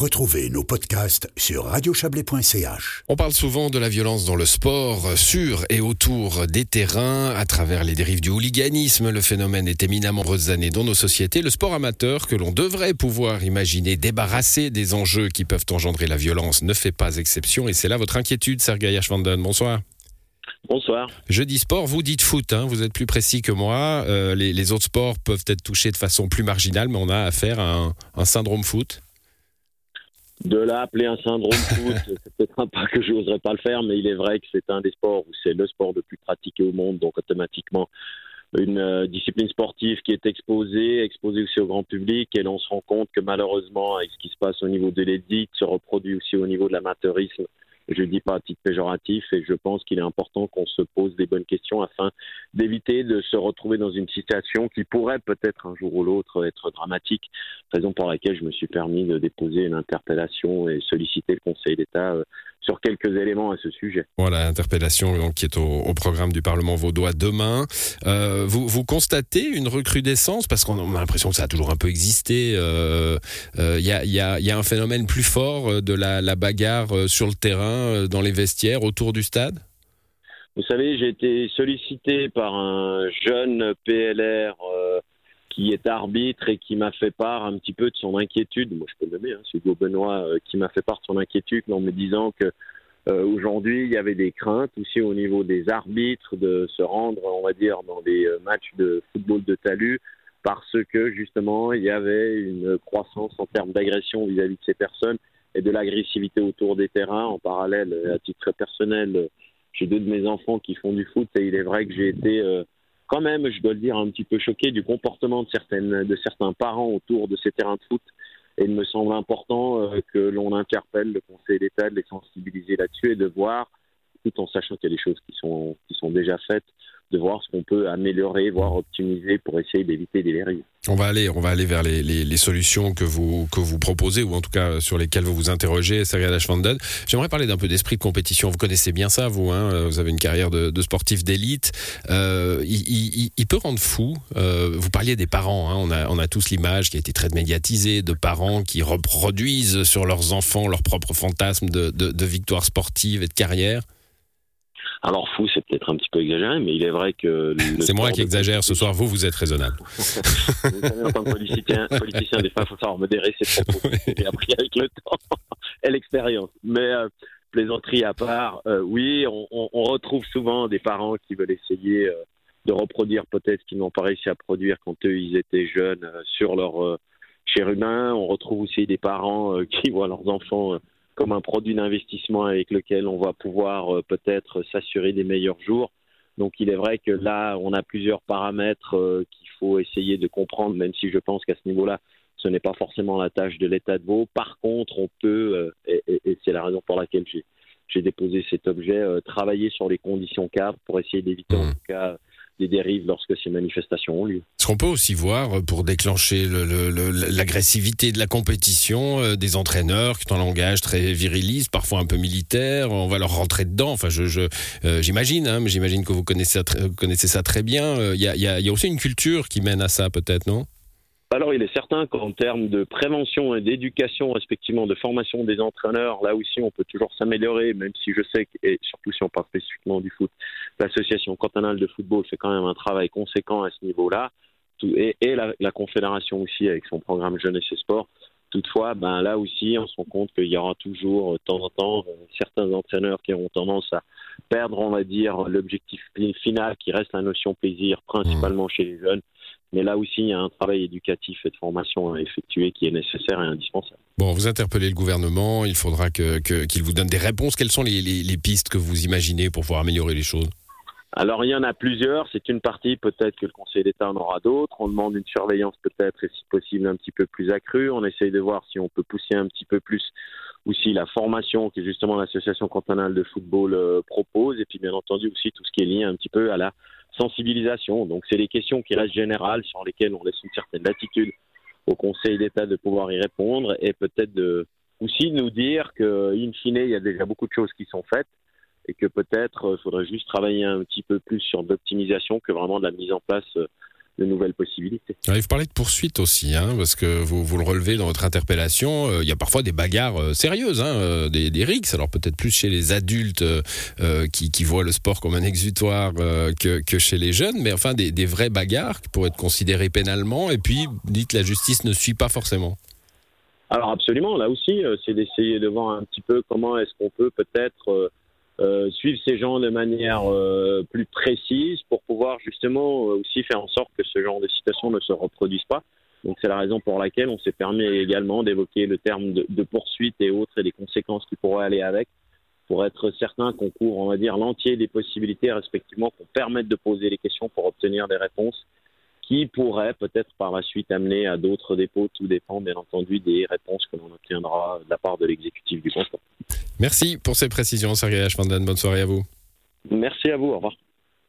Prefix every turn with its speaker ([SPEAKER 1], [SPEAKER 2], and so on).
[SPEAKER 1] Retrouvez nos podcasts sur radiochablais.ch.
[SPEAKER 2] On parle souvent de la violence dans le sport, sur et autour des terrains, à travers les dérives du hooliganisme. Le phénomène est éminemment années dans nos sociétés. Le sport amateur, que l'on devrait pouvoir imaginer débarrasser des enjeux qui peuvent engendrer la violence, ne fait pas exception. Et c'est là votre inquiétude, Sergei Ashvanden. Bonsoir.
[SPEAKER 3] Bonsoir.
[SPEAKER 2] Je dis sport, vous dites foot, hein, vous êtes plus précis que moi. Euh, les, autres sports peuvent être touchés de façon plus marginale, mais on a affaire à un, syndrome foot.
[SPEAKER 3] De là appeler un syndrome foot, c'est peut-être un pas que je n'oserais pas le faire, mais il est vrai que c'est un des sports où c'est le sport le plus pratiqué au monde, donc automatiquement une euh, discipline sportive qui est exposée, exposée aussi au grand public, et l'on se rend compte que malheureusement, avec ce qui se passe au niveau de l'édite, se reproduit aussi au niveau de l'amateurisme je ne dis pas à titre péjoratif et je pense qu'il est important qu'on se pose des bonnes questions afin d'éviter de se retrouver dans une situation qui pourrait peut-être un jour ou l'autre être dramatique, raison pour laquelle je me suis permis de déposer une interpellation et solliciter le Conseil d'État euh, sur quelques éléments à ce sujet.
[SPEAKER 2] Voilà, interpellation qui est au, programme du Parlement vaudois demain. Euh, vous, vous, constatez une recrudescence, parce qu'on a l'impression que ça a toujours un peu existé, il euh, euh, y, a, y, a, y, a, un phénomène plus fort de la, la bagarre sur le terrain, dans les vestiaires, autour du stade?
[SPEAKER 3] Vous savez, j'ai été sollicité par un jeune PLR qui est arbitre et qui m'a fait part un petit peu de son inquiétude. Moi, je peux le nommer, hein, c'est Hugo Benoît, euh, qui m'a fait part de son inquiétude en me disant que euh, aujourd'hui, il y avait des craintes aussi au niveau des arbitres de se rendre, on va dire, dans des euh, matchs de football de talus parce que justement, il y avait une croissance en termes d'agression vis-à-vis de ces personnes et de l'agressivité autour des terrains. En parallèle, à titre personnel, j'ai deux de mes enfants qui font du foot et il est vrai que j'ai été quand même, je dois le dire, un petit peu choqué du comportement de, certaines, de certains parents autour de ces terrains de foot. Et il me semble important euh, que l'on interpelle le Conseil d'État, de les sensibiliser là-dessus et de voir, tout en sachant qu'il y a des choses qui sont, qui sont déjà faites, de voir ce qu'on peut améliorer, voire optimiser pour essayer d'éviter des dérives.
[SPEAKER 2] On va aller, on va aller vers les, solutions que vous que vous proposez ou en tout cas sur lesquelles vous vous interrogez, Sergei Lachvanden. J'aimerais parler d'un peu d'esprit de compétition. Vous connaissez bien ça, vous. Hein vous avez une carrière de, sportif d'élite. Euh, il, peut rendre fou. Euh, vous parliez des parents. Hein on a on a tous l'image qui a été très médiatisée de parents qui reproduisent sur leurs enfants leurs propres fantasmes de, de, de victoire sportive et de carrière.
[SPEAKER 3] Alors fou, c'est peut-être un petit peu exagéré, mais il est vrai que...
[SPEAKER 2] C'est moi qui exagère ce soir, vous, vous êtes raisonnable.
[SPEAKER 3] en tant que politicien, politicien des fois, il faut savoir modérer ses propos. J'ai appris avec le temps et l'expérience. Mais euh, plaisanterie à part, euh, oui, on, on, retrouve souvent des parents qui veulent essayer euh, de reproduire peut-être ce qu'ils n'ont pas réussi à produire quand eux, ils étaient jeunes sur leur chair humain. On retrouve aussi des parents qui voient leurs enfants comme un produit d'investissement avec lequel on va pouvoir euh, peut-être s'assurer des meilleurs jours. Donc il est vrai que là, on a plusieurs paramètres euh, qu'il faut essayer de comprendre, même si je pense qu'à ce niveau-là, ce n'est pas forcément la tâche de l'État de Vaud. Par contre, on peut, euh, et, c'est la raison pour laquelle j'ai déposé cet objet, travailler sur les conditions cadres pour essayer d'éviter en mmh. tout cas des dérives lorsque ces manifestations ont lieu.
[SPEAKER 2] Ce qu'on peut aussi voir euh, pour déclencher l'agressivité de la compétition euh, des entraîneurs qui ont un langage très viriliste, parfois un peu militaire, on va leur rentrer dedans? Enfin, euh, j'imagine, hein, mais j'imagine que vous connaissez, ça très bien. Il y a aussi une culture qui mène à ça, peut-être, non?
[SPEAKER 3] Alors, il est certain qu'en termes de prévention et d'éducation, respectivement de formation des entraîneurs, là aussi, on peut toujours s'améliorer, même si je sais, que, et surtout si on parle spécifiquement du foot, l'association cantonale de football fait quand même un travail conséquent à ce niveau-là, et, la, confédération aussi avec son programme Jeunesse et Sport. Toutefois, ben là aussi, on se rend compte qu'il y aura toujours, de temps en temps, certains entraîneurs qui auront tendance à perdre, on va dire, l'objectif final qui reste la notion plaisir, principalement chez les jeunes mais là aussi, il y a un travail éducatif et de formation à effectuer qui est nécessaire et indispensable.
[SPEAKER 2] Bon, vous interpellez le gouvernement, il faudra qu'il que, vous donne des réponses. Quelles sont les, les, pistes que vous imaginez pour pouvoir améliorer les choses?
[SPEAKER 3] Alors il y en a plusieurs, c'est une partie, peut-être que le Conseil d'État en aura d'autres. On demande une surveillance peut-être et si possible un petit peu plus accrue. On essaye de voir si on peut pousser un petit peu plus aussi la formation que justement l'association cantonale de football euh, propose et puis bien entendu aussi tout ce qui est lié un petit peu à la sensibilisation. Donc c'est des questions qui restent générales sur lesquelles on laisse une certaine latitude au Conseil d'État de pouvoir y répondre et peut-être de, aussi nous dire que, in fine, il y a déjà beaucoup de choses qui sont faites et que peut-être il euh, faudrait juste travailler un petit peu plus sur l'optimisation que vraiment de la mise en place euh, de nouvelles possibilités.
[SPEAKER 2] Alors, il faut parler de poursuite aussi, hein, parce que vous, vous le relevez dans votre interpellation. euh, Il y a parfois des bagarres euh, sérieuses, hein, euh, des, des rixes. Alors peut-être plus chez les adultes qui, qui voient le sport comme un exutoire que, que chez les jeunes, mais enfin des, des vraies bagarres qui pourraient être considérées pénalement. Et puis, dites la justice ne suit pas forcément.
[SPEAKER 3] Alors absolument, là aussi, c'est d'essayer de voir un petit peu comment est-ce qu'on peut peut-être euh, suivre ces gens de manière euh, plus précise pour pouvoir justement euh, aussi faire en sorte que ce genre de situation ne se reproduise pas. Donc c'est la raison pour laquelle on s'est permis également d'évoquer le terme de, poursuite et autres et les conséquences qui pourraient aller avec pour être certain qu'on couvre, on va dire, l'entier des possibilités respectivement pour permettre de poser les questions pour obtenir des réponses qui pourraient peut-être par la suite amener à d'autres dépôts. Tout dépend bien entendu des réponses que l'on obtiendra de la part de l'exécutif du canton.
[SPEAKER 2] Merci pour ces précisions, Sergei Ashvandan. Bonne soirée à vous.
[SPEAKER 3] Merci à vous, au revoir.